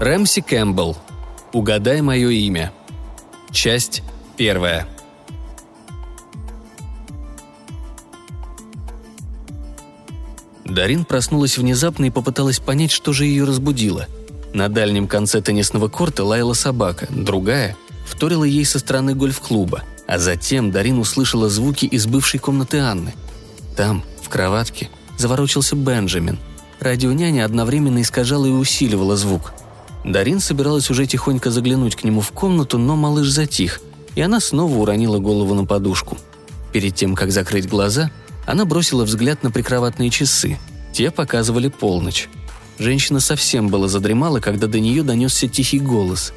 Рэмси Кэмпбелл. Угадай мое имя. Часть первая. Дарин проснулась внезапно и попыталась понять, что же ее разбудило. На дальнем конце теннисного корта лаяла собака, другая вторила ей со стороны гольф-клуба, а затем Дарин услышала звуки из бывшей комнаты Анны. Там, в кроватке, заворочился Бенджамин. Радионяня одновременно искажала и усиливала звук. Дарин собиралась уже тихонько заглянуть к нему в комнату, но малыш затих, и она снова уронила голову на подушку. Перед тем, как закрыть глаза, она бросила взгляд на прикроватные часы. Те показывали полночь. Женщина совсем была задремала, когда до нее донесся тихий голос.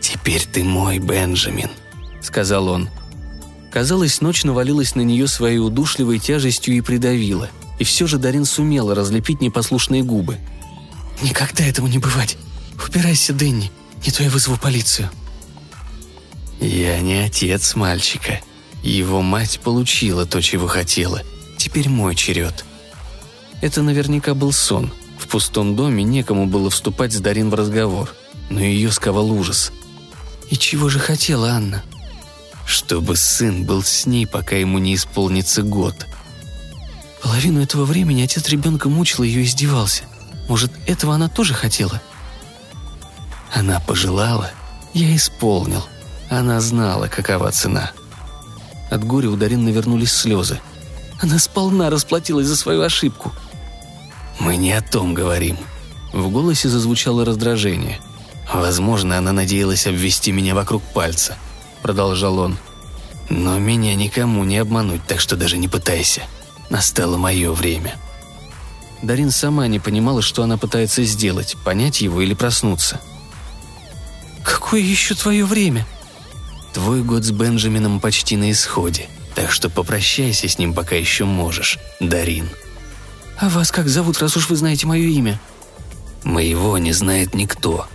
«Теперь ты мой, Бенджамин», — сказал он. Казалось, ночь навалилась на нее своей удушливой тяжестью и придавила. И все же Дарин сумела разлепить непослушные губы. «Никогда этому не бывать. Убирайся, Дэнни, не то я вызову полицию». «Я не отец мальчика. Его мать получила то, чего хотела. Теперь мой черед». Это наверняка был сон. В пустом доме некому было вступать с Дарин в разговор. Но ее сковал ужас – «И чего же хотела Анна?» «Чтобы сын был с ней, пока ему не исполнится год». Половину этого времени отец ребенка мучил ее и издевался. Может, этого она тоже хотела? Она пожелала, я исполнил. Она знала, какова цена. От горя у Дарин навернулись слезы. Она сполна расплатилась за свою ошибку. «Мы не о том говорим». В голосе зазвучало раздражение – Возможно, она надеялась обвести меня вокруг пальца, продолжал он. Но меня никому не обмануть, так что даже не пытайся. Настало мое время. Дарин сама не понимала, что она пытается сделать, понять его или проснуться. «Какое еще твое время?» «Твой год с Бенджамином почти на исходе, так что попрощайся с ним, пока еще можешь, Дарин». «А вас как зовут, раз уж вы знаете мое имя?» «Моего не знает никто»,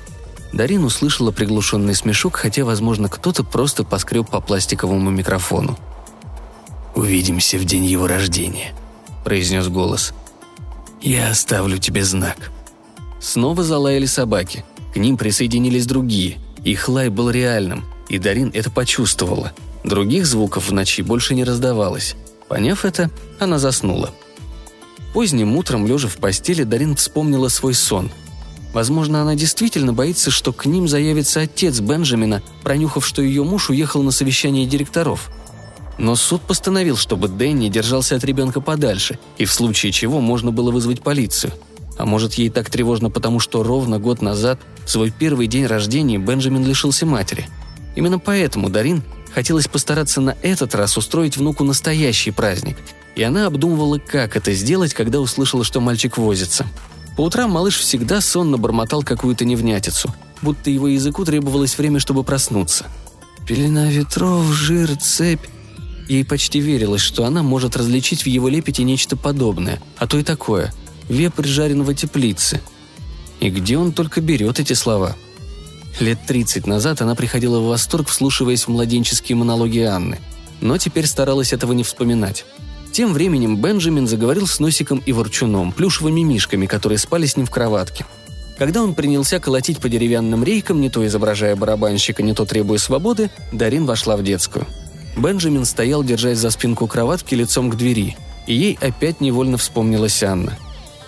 Дарин услышала приглушенный смешок, хотя, возможно, кто-то просто поскреб по пластиковому микрофону. «Увидимся в день его рождения», – произнес голос. «Я оставлю тебе знак». Снова залаяли собаки. К ним присоединились другие. Их лай был реальным, и Дарин это почувствовала. Других звуков в ночи больше не раздавалось. Поняв это, она заснула. Поздним утром, лежа в постели, Дарин вспомнила свой сон – Возможно, она действительно боится, что к ним заявится отец Бенджамина, пронюхав, что ее муж уехал на совещание директоров. Но суд постановил, чтобы Дэнни держался от ребенка подальше, и в случае чего можно было вызвать полицию. А может, ей так тревожно, потому что ровно год назад, в свой первый день рождения, Бенджамин лишился матери. Именно поэтому Дарин хотелось постараться на этот раз устроить внуку настоящий праздник, и она обдумывала, как это сделать, когда услышала, что мальчик возится – по утрам малыш всегда сонно бормотал какую-то невнятицу, будто его языку требовалось время, чтобы проснуться. Пелена ветров, жир, цепь. Ей почти верилось, что она может различить в его лепете нечто подобное, а то и такое – вепрь жареного теплицы. И где он только берет эти слова? Лет 30 назад она приходила в восторг, вслушиваясь в младенческие монологи Анны, но теперь старалась этого не вспоминать. Тем временем Бенджамин заговорил с Носиком и Ворчуном, плюшевыми мишками, которые спали с ним в кроватке. Когда он принялся колотить по деревянным рейкам, не то изображая барабанщика, не то требуя свободы, Дарин вошла в детскую. Бенджамин стоял, держась за спинку кроватки лицом к двери, и ей опять невольно вспомнилась Анна.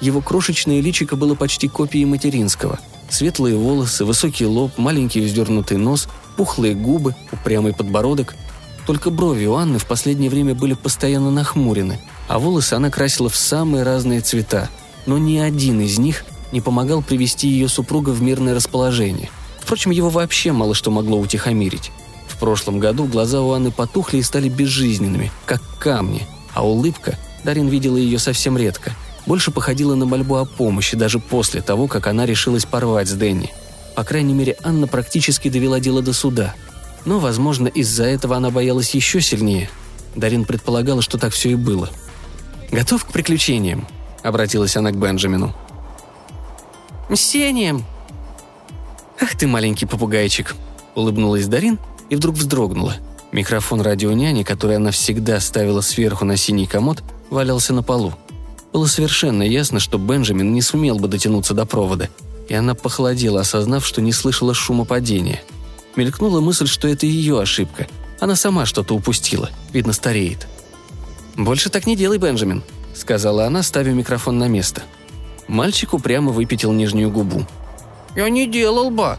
Его крошечное личико было почти копией материнского. Светлые волосы, высокий лоб, маленький вздернутый нос, пухлые губы, упрямый подбородок – только брови у Анны в последнее время были постоянно нахмурены, а волосы она красила в самые разные цвета. Но ни один из них не помогал привести ее супруга в мирное расположение. Впрочем, его вообще мало что могло утихомирить. В прошлом году глаза у Анны потухли и стали безжизненными, как камни, а улыбка, Дарин видела ее совсем редко, больше походила на мольбу о помощи даже после того, как она решилась порвать с Дэнни. По крайней мере, Анна практически довела дело до суда – но, возможно, из-за этого она боялась еще сильнее. Дарин предполагала, что так все и было. «Готов к приключениям?» – обратилась она к Бенджамину. «Мстением!» «Ах ты, маленький попугайчик!» – улыбнулась Дарин и вдруг вздрогнула. Микрофон радионяни, который она всегда ставила сверху на синий комод, валялся на полу. Было совершенно ясно, что Бенджамин не сумел бы дотянуться до провода, и она похолодела, осознав, что не слышала шума падения. Мелькнула мысль, что это ее ошибка. Она сама что-то упустила. Видно, стареет. «Больше так не делай, Бенджамин», — сказала она, ставя микрофон на место. Мальчик упрямо выпятил нижнюю губу. «Я не делал бы».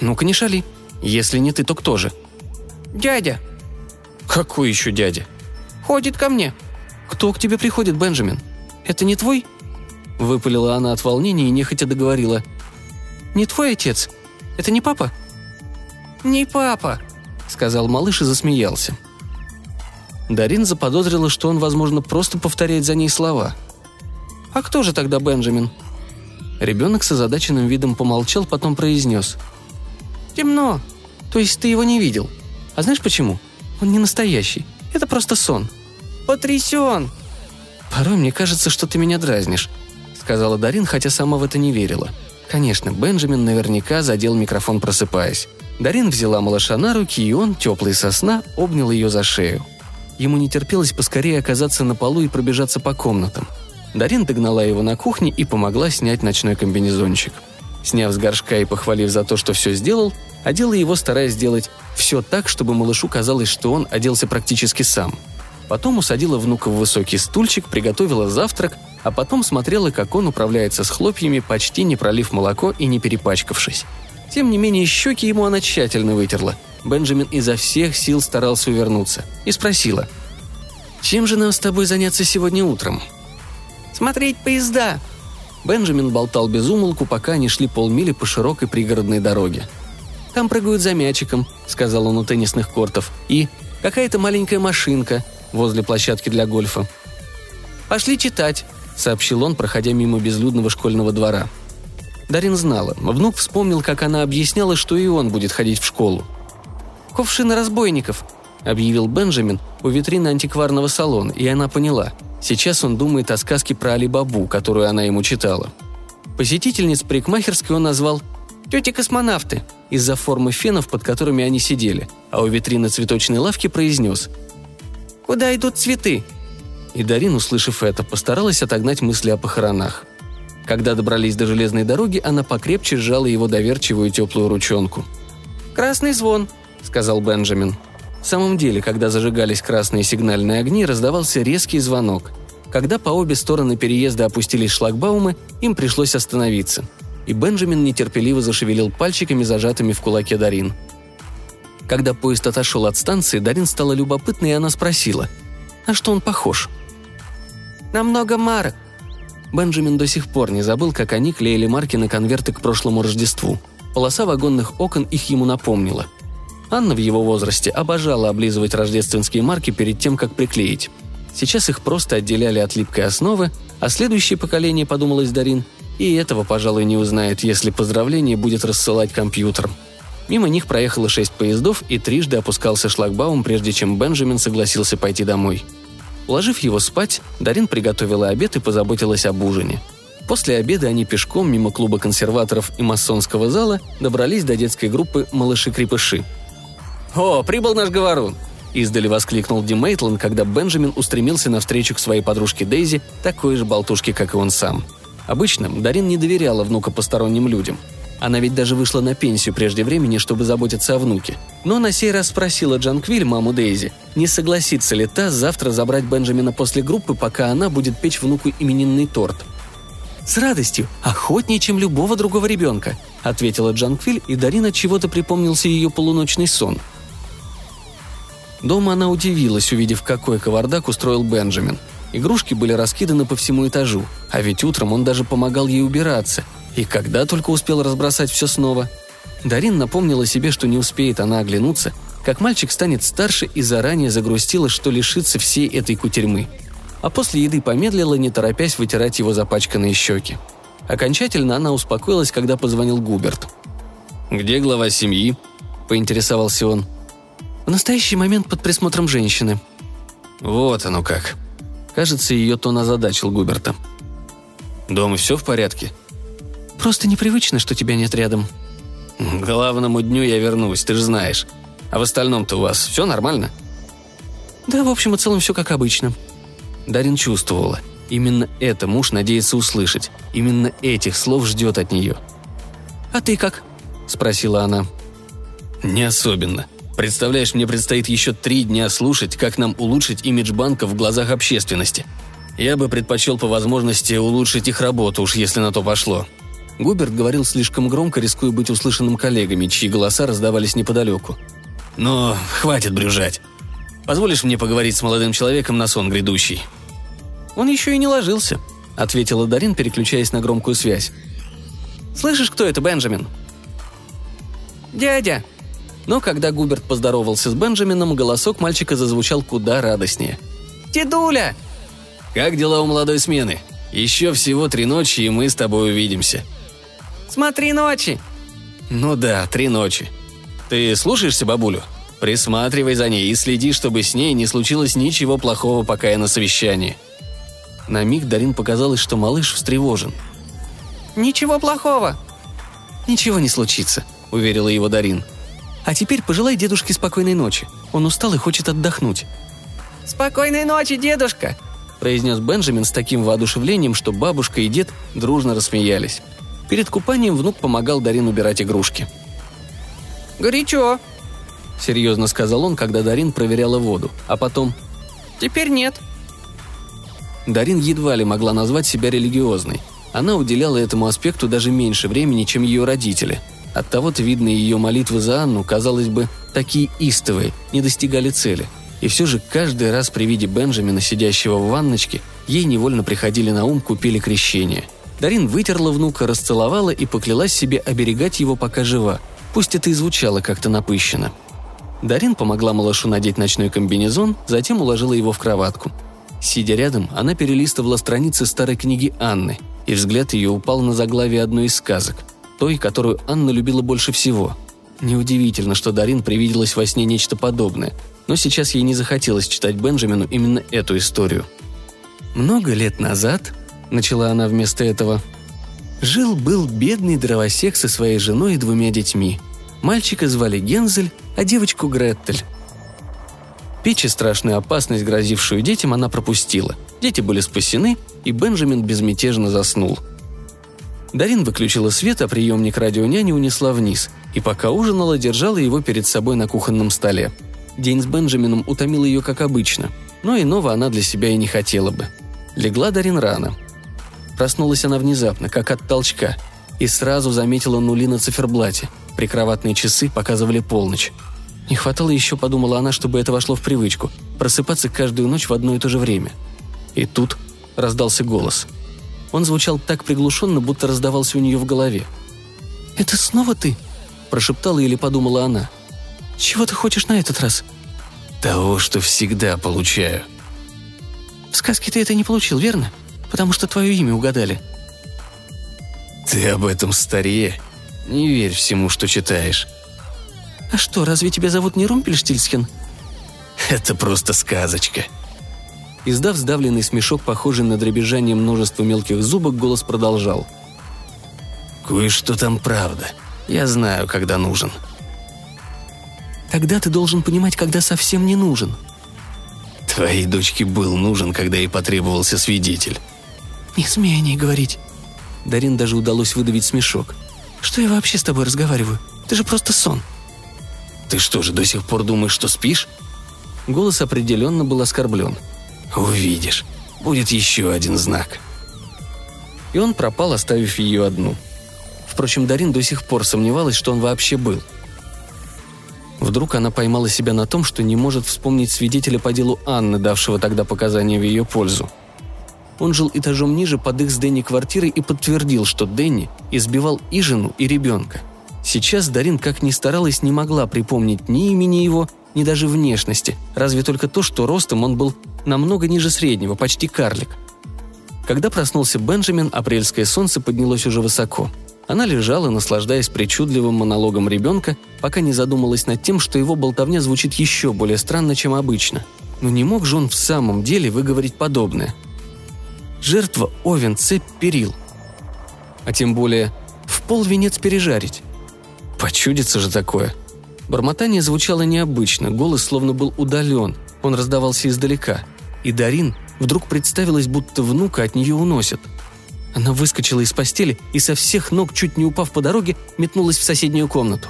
«Ну-ка не шали. Если не ты, то кто же?» «Дядя». «Какой еще дядя?» «Ходит ко мне». «Кто к тебе приходит, Бенджамин? Это не твой?» Выпалила она от волнения и нехотя договорила. «Не твой отец? Это не папа?» «Не папа», — сказал малыш и засмеялся. Дарин заподозрила, что он, возможно, просто повторяет за ней слова. «А кто же тогда Бенджамин?» Ребенок с озадаченным видом помолчал, потом произнес. «Темно. То есть ты его не видел. А знаешь почему? Он не настоящий. Это просто сон». «Потрясен!» «Порой мне кажется, что ты меня дразнишь», — сказала Дарин, хотя сама в это не верила. Конечно, Бенджамин наверняка задел микрофон, просыпаясь. Дарин взяла малыша на руки, и он, теплый сосна, обнял ее за шею. Ему не терпелось поскорее оказаться на полу и пробежаться по комнатам. Дарин догнала его на кухне и помогла снять ночной комбинезончик. Сняв с горшка и похвалив за то, что все сделал, одела его, стараясь сделать все так, чтобы малышу казалось, что он оделся практически сам. Потом усадила внука в высокий стульчик, приготовила завтрак, а потом смотрела, как он управляется с хлопьями, почти не пролив молоко и не перепачкавшись. Тем не менее, щеки ему она тщательно вытерла. Бенджамин изо всех сил старался увернуться. И спросила. «Чем же нам с тобой заняться сегодня утром?» «Смотреть поезда», Бенджамин болтал без умолку, пока они шли полмили по широкой пригородной дороге. «Там прыгают за мячиком», — сказал он у теннисных кортов, и «какая-то маленькая машинка возле площадки для гольфа». «Пошли читать», — сообщил он, проходя мимо безлюдного школьного двора. Дарин знала. Внук вспомнил, как она объясняла, что и он будет ходить в школу. «Кувшины разбойников», — объявил Бенджамин у витрины антикварного салона, и она поняла. Сейчас он думает о сказке про Али-Бабу, которую она ему читала. Посетительниц парикмахерской он назвал «тети-космонавты» из-за формы фенов, под которыми они сидели, а у витрины цветочной лавки произнес «Куда идут цветы?» И Дарин, услышав это, постаралась отогнать мысли о похоронах. Когда добрались до железной дороги, она покрепче сжала его доверчивую теплую ручонку. «Красный звон», — сказал Бенджамин. В самом деле, когда зажигались красные сигнальные огни, раздавался резкий звонок. Когда по обе стороны переезда опустились шлагбаумы, им пришлось остановиться. И Бенджамин нетерпеливо зашевелил пальчиками, зажатыми в кулаке Дарин. Когда поезд отошел от станции, Дарин стала любопытной, и она спросила, «На что он похож?» «Намного марок», Бенджамин до сих пор не забыл, как они клеили марки на конверты к прошлому Рождеству. Полоса вагонных окон их ему напомнила. Анна в его возрасте обожала облизывать рождественские марки перед тем, как приклеить. Сейчас их просто отделяли от липкой основы, а следующее поколение, подумалось Дарин, и этого, пожалуй, не узнает, если поздравление будет рассылать компьютером. Мимо них проехало шесть поездов, и трижды опускался шлагбаум, прежде чем Бенджамин согласился пойти домой. Уложив его спать, Дарин приготовила обед и позаботилась об ужине. После обеда они пешком мимо клуба консерваторов и масонского зала добрались до детской группы «Малыши-крепыши». «О, прибыл наш говорун!» – издали воскликнул Ди Мейтланд, когда Бенджамин устремился навстречу к своей подружке Дейзи, такой же болтушке, как и он сам. Обычно Дарин не доверяла внука посторонним людям – она ведь даже вышла на пенсию прежде времени, чтобы заботиться о внуке. Но на сей раз спросила Джанквиль, маму Дейзи, не согласится ли та завтра забрать Бенджамина после группы, пока она будет печь внуку именинный торт. «С радостью, охотнее, чем любого другого ребенка», — ответила Джанквиль, и Дарина чего-то припомнился ее полуночный сон. Дома она удивилась, увидев, какой кавардак устроил Бенджамин. Игрушки были раскиданы по всему этажу, а ведь утром он даже помогал ей убираться — и когда только успел разбросать все снова? Дарин напомнила себе, что не успеет она оглянуться, как мальчик станет старше и заранее загрустила, что лишится всей этой кутерьмы. А после еды помедлила, не торопясь вытирать его запачканные щеки. Окончательно она успокоилась, когда позвонил Губерт. «Где глава семьи?» – поинтересовался он. «В настоящий момент под присмотром женщины». «Вот оно как». Кажется, ее тон озадачил Губерта. «Дома все в порядке?» Просто непривычно, что тебя нет рядом». «К главному дню я вернусь, ты же знаешь. А в остальном-то у вас все нормально?» «Да, в общем и целом все как обычно». Дарин чувствовала. Именно это муж надеется услышать. Именно этих слов ждет от нее. «А ты как?» – спросила она. «Не особенно. Представляешь, мне предстоит еще три дня слушать, как нам улучшить имидж банка в глазах общественности. Я бы предпочел по возможности улучшить их работу, уж если на то пошло». Губерт говорил слишком громко, рискуя быть услышанным коллегами, чьи голоса раздавались неподалеку. «Но хватит брюжать. Позволишь мне поговорить с молодым человеком на сон грядущий?» «Он еще и не ложился», — ответила Дарин, переключаясь на громкую связь. «Слышишь, кто это, Бенджамин?» «Дядя!» Но когда Губерт поздоровался с Бенджамином, голосок мальчика зазвучал куда радостнее. «Дедуля!» «Как дела у молодой смены? Еще всего три ночи, и мы с тобой увидимся». «Смотри ночи!» «Ну да, три ночи. Ты слушаешься бабулю? Присматривай за ней и следи, чтобы с ней не случилось ничего плохого, пока я на совещании». На миг Дарин показалось, что малыш встревожен. «Ничего плохого». «Ничего не случится», — уверила его Дарин. «А теперь пожелай дедушке спокойной ночи. Он устал и хочет отдохнуть». «Спокойной ночи, дедушка!» – произнес Бенджамин с таким воодушевлением, что бабушка и дед дружно рассмеялись. Перед купанием внук помогал Дарин убирать игрушки. «Горячо», – серьезно сказал он, когда Дарин проверяла воду, а потом «Теперь нет». Дарин едва ли могла назвать себя религиозной. Она уделяла этому аспекту даже меньше времени, чем ее родители. Оттого-то, видно, ее молитвы за Анну, казалось бы, такие истовые, не достигали цели. И все же каждый раз при виде Бенджамина, сидящего в ванночке, ей невольно приходили на ум купили крещение. Дарин вытерла внука, расцеловала и поклялась себе оберегать его, пока жива. Пусть это и звучало как-то напыщенно. Дарин помогла малышу надеть ночной комбинезон, затем уложила его в кроватку. Сидя рядом, она перелистывала страницы старой книги Анны, и взгляд ее упал на заглавие одной из сказок, той, которую Анна любила больше всего. Неудивительно, что Дарин привиделось во сне нечто подобное, но сейчас ей не захотелось читать Бенджамину именно эту историю. «Много лет назад», — начала она вместо этого, — «жил-был бедный дровосек со своей женой и двумя детьми. Мальчика звали Гензель, а девочку Греттель. Печь и страшную опасность, грозившую детям, она пропустила. Дети были спасены, и Бенджамин безмятежно заснул. Дарин выключила свет, а приемник радионяни унесла вниз, и пока ужинала, держала его перед собой на кухонном столе. День с Бенджамином утомил ее, как обычно, но иного она для себя и не хотела бы. Легла Дарин рано. Проснулась она внезапно, как от толчка, и сразу заметила нули на циферблате. Прикроватные часы показывали полночь. Не хватало еще, подумала она, чтобы это вошло в привычку, просыпаться каждую ночь в одно и то же время. И тут раздался голос. Он звучал так приглушенно, будто раздавался у нее в голове. «Это снова ты?» – прошептала или подумала она. «Чего ты хочешь на этот раз?» «Того, что всегда получаю». «В сказке ты это не получил, верно? Потому что твое имя угадали». «Ты об этом старее. Не верь всему, что читаешь. «А что, разве тебя зовут не Румпельштильсхен?» «Это просто сказочка». Издав сдавленный смешок, похожий на дребезжание множества мелких зубок, голос продолжал. «Кое-что там правда. Я знаю, когда нужен». «Тогда ты должен понимать, когда совсем не нужен». «Твоей дочке был нужен, когда ей потребовался свидетель». «Не смей о ней говорить». Дарин даже удалось выдавить смешок. «Что я вообще с тобой разговариваю? Ты же просто сон». «Ты что же, до сих пор думаешь, что спишь?» Голос определенно был оскорблен. «Увидишь. Будет еще один знак». И он пропал, оставив ее одну. Впрочем, Дарин до сих пор сомневалась, что он вообще был. Вдруг она поймала себя на том, что не может вспомнить свидетеля по делу Анны, давшего тогда показания в ее пользу. Он жил этажом ниже под их с Дэнни квартирой и подтвердил, что Дэнни избивал и жену, и ребенка – Сейчас Дарин, как ни старалась, не могла припомнить ни имени его, ни даже внешности, разве только то, что ростом он был намного ниже среднего, почти карлик. Когда проснулся Бенджамин, апрельское солнце поднялось уже высоко. Она лежала, наслаждаясь причудливым монологом ребенка, пока не задумалась над тем, что его болтовня звучит еще более странно, чем обычно. Но не мог же он в самом деле выговорить подобное. Жертва овен, цепь, перил. А тем более в пол венец пережарить. Почудится же такое. Бормотание звучало необычно, голос словно был удален, он раздавался издалека. И Дарин вдруг представилось, будто внука от нее уносят. Она выскочила из постели и со всех ног, чуть не упав по дороге, метнулась в соседнюю комнату.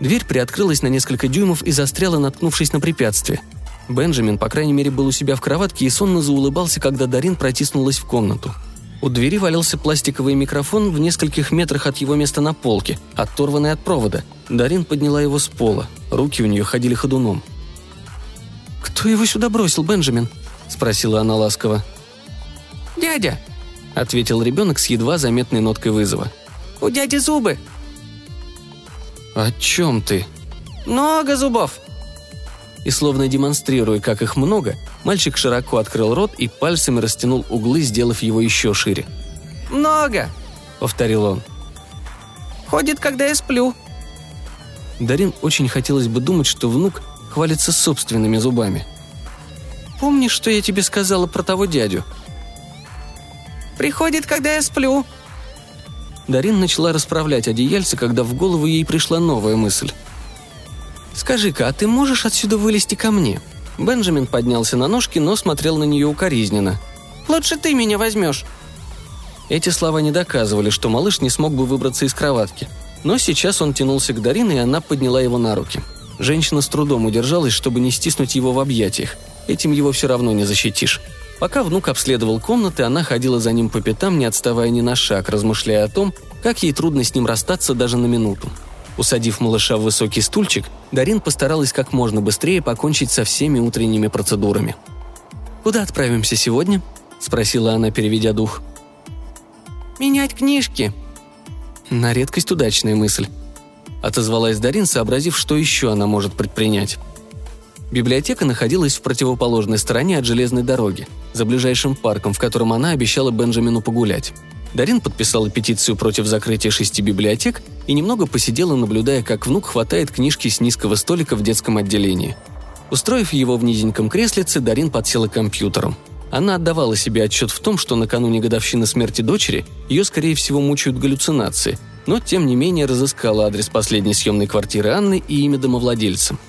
Дверь приоткрылась на несколько дюймов и застряла, наткнувшись на препятствие. Бенджамин, по крайней мере, был у себя в кроватке и сонно заулыбался, когда Дарин протиснулась в комнату. У двери валялся пластиковый микрофон в нескольких метрах от его места на полке, оторванный от провода. Дарин подняла его с пола. Руки у нее ходили ходуном. «Кто его сюда бросил, Бенджамин?» – спросила она ласково. «Дядя!» – ответил ребенок с едва заметной ноткой вызова. «У дяди зубы!» «О чем ты?» «Много зубов!» И словно демонстрируя, как их много, мальчик широко открыл рот и пальцами растянул углы, сделав его еще шире. «Много!» — повторил он. «Ходит, когда я сплю». Дарин очень хотелось бы думать, что внук хвалится собственными зубами. «Помнишь, что я тебе сказала про того дядю?» «Приходит, когда я сплю», Дарин начала расправлять одеяльце, когда в голову ей пришла новая мысль. «Скажи-ка, а ты можешь отсюда вылезти ко мне?» Бенджамин поднялся на ножки, но смотрел на нее укоризненно. «Лучше ты меня возьмешь». Эти слова не доказывали, что малыш не смог бы выбраться из кроватки. Но сейчас он тянулся к Дарин, и она подняла его на руки. Женщина с трудом удержалась, чтобы не стиснуть его в объятиях. Этим его все равно не защитишь. Пока внук обследовал комнаты, она ходила за ним по пятам, не отставая ни на шаг, размышляя о том, как ей трудно с ним расстаться даже на минуту. Усадив малыша в высокий стульчик, Дарин постаралась как можно быстрее покончить со всеми утренними процедурами. «Куда отправимся сегодня?» – спросила она, переведя дух. «Менять книжки». На редкость удачная мысль. Отозвалась Дарин, сообразив, что еще она может предпринять. Библиотека находилась в противоположной стороне от железной дороги, за ближайшим парком, в котором она обещала Бенджамину погулять. Дарин подписала петицию против закрытия шести библиотек и немного посидела, наблюдая, как внук хватает книжки с низкого столика в детском отделении. Устроив его в низеньком креслице, Дарин подсела к компьютеру. Она отдавала себе отчет в том, что накануне годовщины смерти дочери ее, скорее всего, мучают галлюцинации, но, тем не менее, разыскала адрес последней съемной квартиры Анны и имя домовладельца –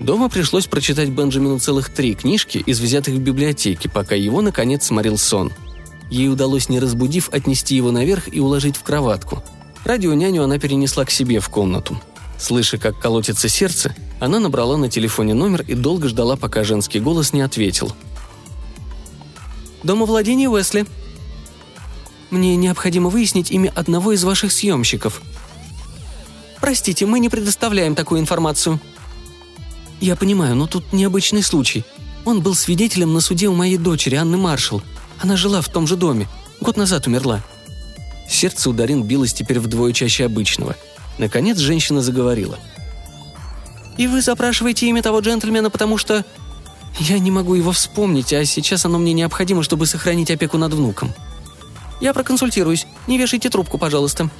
Дома пришлось прочитать Бенджамину целых три книжки из взятых в библиотеке, пока его, наконец, сморил сон. Ей удалось, не разбудив, отнести его наверх и уложить в кроватку. Радионяню она перенесла к себе в комнату. Слыша, как колотится сердце, она набрала на телефоне номер и долго ждала, пока женский голос не ответил. «Домовладение Уэсли», мне необходимо выяснить имя одного из ваших съемщиков. Простите, мы не предоставляем такую информацию. «Я понимаю, но тут необычный случай. Он был свидетелем на суде у моей дочери, Анны Маршалл. Она жила в том же доме. Год назад умерла». Сердце у Дарин билось теперь вдвое чаще обычного. Наконец женщина заговорила. «И вы запрашиваете имя того джентльмена, потому что...» «Я не могу его вспомнить, а сейчас оно мне необходимо, чтобы сохранить опеку над внуком». «Я проконсультируюсь. Не вешайте трубку, пожалуйста».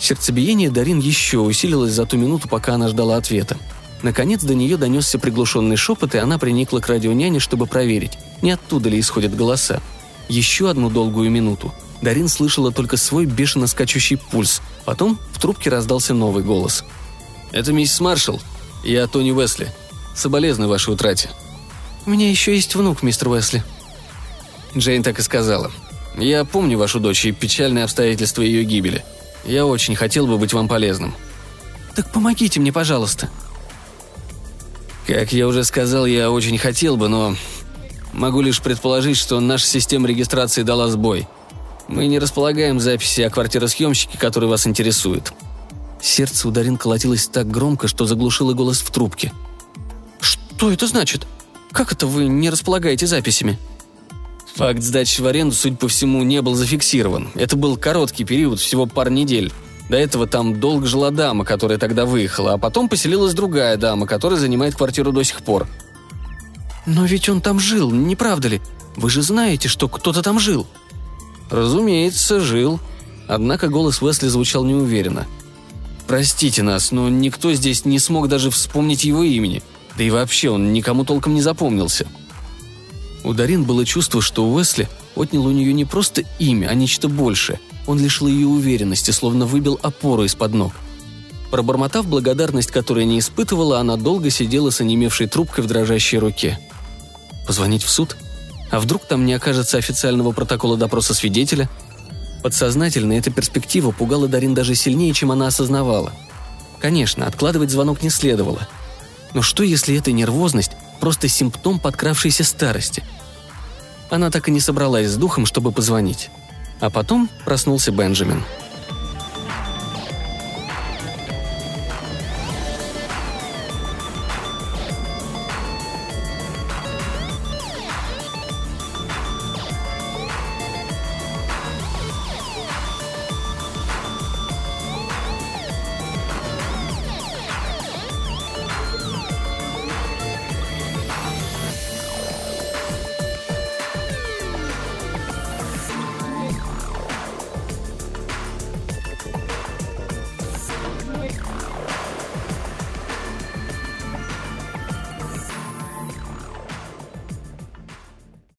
Сердцебиение Дарин еще усилилось за ту минуту, пока она ждала ответа. Наконец до нее донесся приглушенный шепот, и она приникла к радионяне, чтобы проверить, не оттуда ли исходят голоса. Еще одну долгую минуту. Дарин слышала только свой бешено скачущий пульс. Потом в трубке раздался новый голос. «Это миссис Маршалл. Я Тони Уэсли. Соболезную вашей утрате». «У меня еще есть внук, мистер Уэсли». Джейн так и сказала. «Я помню вашу дочь и печальные обстоятельства ее гибели. Я очень хотел бы быть вам полезным». «Так помогите мне, пожалуйста», как я уже сказал, я очень хотел бы, но могу лишь предположить, что наша система регистрации дала сбой. Мы не располагаем записи о квартиросъемщике, который вас интересует. Сердце у Дарин колотилось так громко, что заглушило голос в трубке. «Что это значит? Как это вы не располагаете записями?» Факт сдачи в аренду, судя по всему, не был зафиксирован. Это был короткий период, всего пар недель. До этого там долго жила дама, которая тогда выехала, а потом поселилась другая дама, которая занимает квартиру до сих пор. «Но ведь он там жил, не правда ли? Вы же знаете, что кто-то там жил». «Разумеется, жил». Однако голос Уэсли звучал неуверенно. «Простите нас, но никто здесь не смог даже вспомнить его имени. Да и вообще он никому толком не запомнился». У Дарин было чувство, что Уэсли отнял у нее не просто имя, а нечто большее – он лишил ее уверенности, словно выбил опору из-под ног. Пробормотав благодарность, которую не испытывала, она долго сидела с онемевшей трубкой в дрожащей руке. Позвонить в суд? А вдруг там не окажется официального протокола допроса свидетеля? Подсознательно эта перспектива пугала Дарин даже сильнее, чем она осознавала. Конечно, откладывать звонок не следовало. Но что, если эта нервозность – просто симптом подкравшейся старости? Она так и не собралась с духом, чтобы позвонить. А потом проснулся Бенджамин –